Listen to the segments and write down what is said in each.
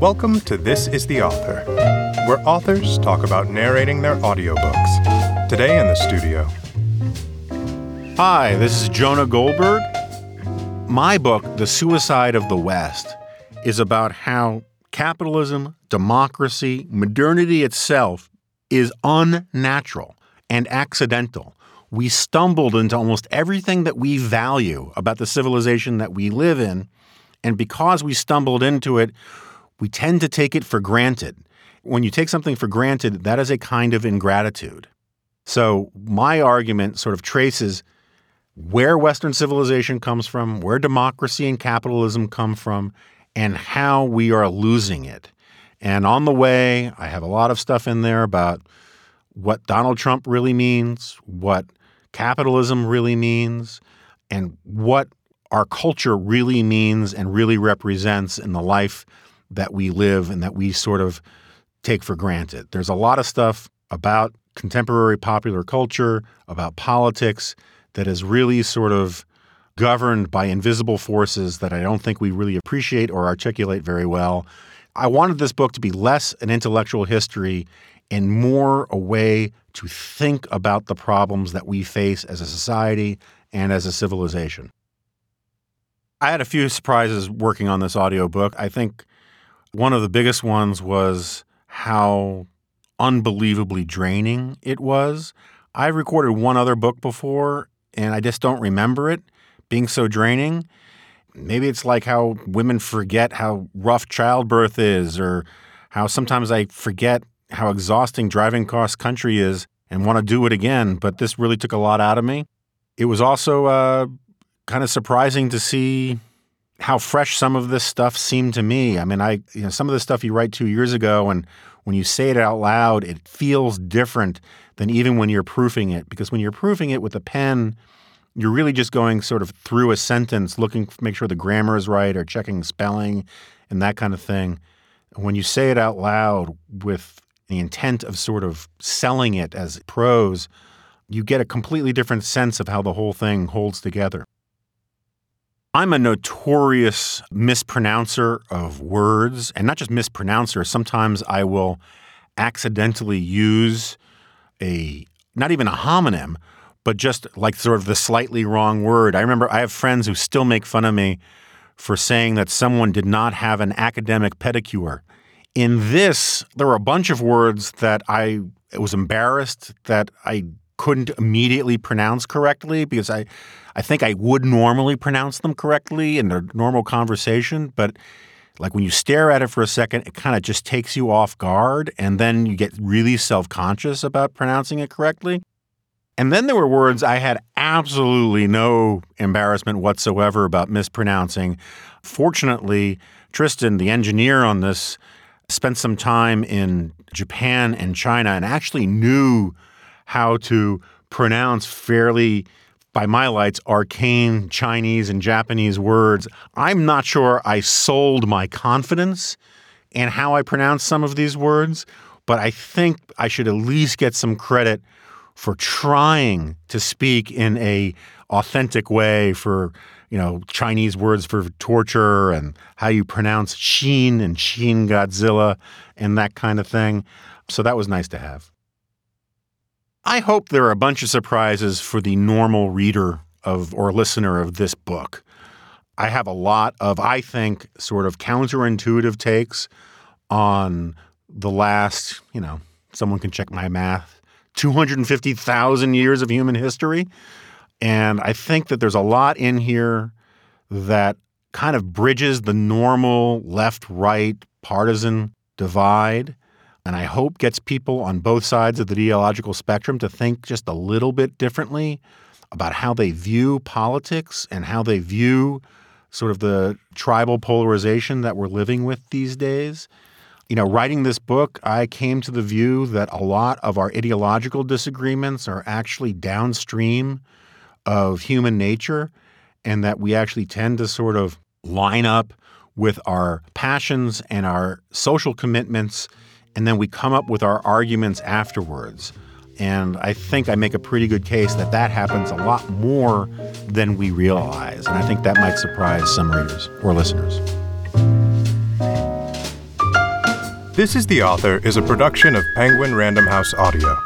Welcome to This is the Author, where authors talk about narrating their audiobooks. Today in the studio. Hi, this is Jonah Goldberg. My book, The Suicide of the West, is about how capitalism, democracy, modernity itself is unnatural and accidental. We stumbled into almost everything that we value about the civilization that we live in. And because we stumbled into it, we tend to take it for granted. When you take something for granted, that is a kind of ingratitude. So, my argument sort of traces where Western civilization comes from, where democracy and capitalism come from, and how we are losing it. And on the way, I have a lot of stuff in there about what Donald Trump really means, what capitalism really means, and what our culture really means and really represents in the life that we live and that we sort of take for granted. There's a lot of stuff about contemporary popular culture, about politics, that is really sort of governed by invisible forces that I don't think we really appreciate or articulate very well. I wanted this book to be less an intellectual history and more a way to think about the problems that we face as a society and as a civilization. I had a few surprises working on this audiobook. I think one of the biggest ones was how unbelievably draining it was. I recorded one other book before and I just don't remember it being so draining. Maybe it's like how women forget how rough childbirth is, or how sometimes I forget how exhausting driving cross country is and want to do it again, but this really took a lot out of me. It was also uh, kind of surprising to see how fresh some of this stuff seemed to me. I mean, I you know some of the stuff you write two years ago, and when you say it out loud, it feels different than even when you're proofing it. Because when you're proofing it with a pen, you're really just going sort of through a sentence, looking make sure the grammar is right or checking spelling and that kind of thing. When you say it out loud with the intent of sort of selling it as prose, you get a completely different sense of how the whole thing holds together. I'm a notorious mispronouncer of words, and not just mispronouncer. Sometimes I will accidentally use a not even a homonym, but just like sort of the slightly wrong word. I remember I have friends who still make fun of me for saying that someone did not have an academic pedicure. In this, there were a bunch of words that I was embarrassed that I couldn't immediately pronounce correctly because I, I think I would normally pronounce them correctly in a normal conversation, but like when you stare at it for a second, it kind of just takes you off guard, and then you get really self conscious about pronouncing it correctly. And then there were words I had absolutely no embarrassment whatsoever about mispronouncing. Fortunately, Tristan, the engineer on this, spent some time in Japan and China and actually knew how to pronounce fairly by my lights, arcane Chinese and Japanese words. I'm not sure I sold my confidence in how I pronounce some of these words, but I think I should at least get some credit for trying to speak in a authentic way for you know Chinese words for torture and how you pronounce Shin and Shin Godzilla and that kind of thing. So that was nice to have. I hope there are a bunch of surprises for the normal reader of or listener of this book. I have a lot of, I think, sort of counterintuitive takes on the last, you know, someone can check my math, 250,000 years of human history. And I think that there's a lot in here that kind of bridges the normal left right partisan divide and I hope gets people on both sides of the ideological spectrum to think just a little bit differently about how they view politics and how they view sort of the tribal polarization that we're living with these days. You know, writing this book, I came to the view that a lot of our ideological disagreements are actually downstream of human nature and that we actually tend to sort of line up with our passions and our social commitments and then we come up with our arguments afterwards. And I think I make a pretty good case that that happens a lot more than we realize. And I think that might surprise some readers or listeners. This is the Author is a production of Penguin Random House Audio.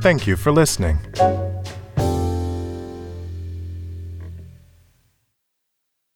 Thank you for listening.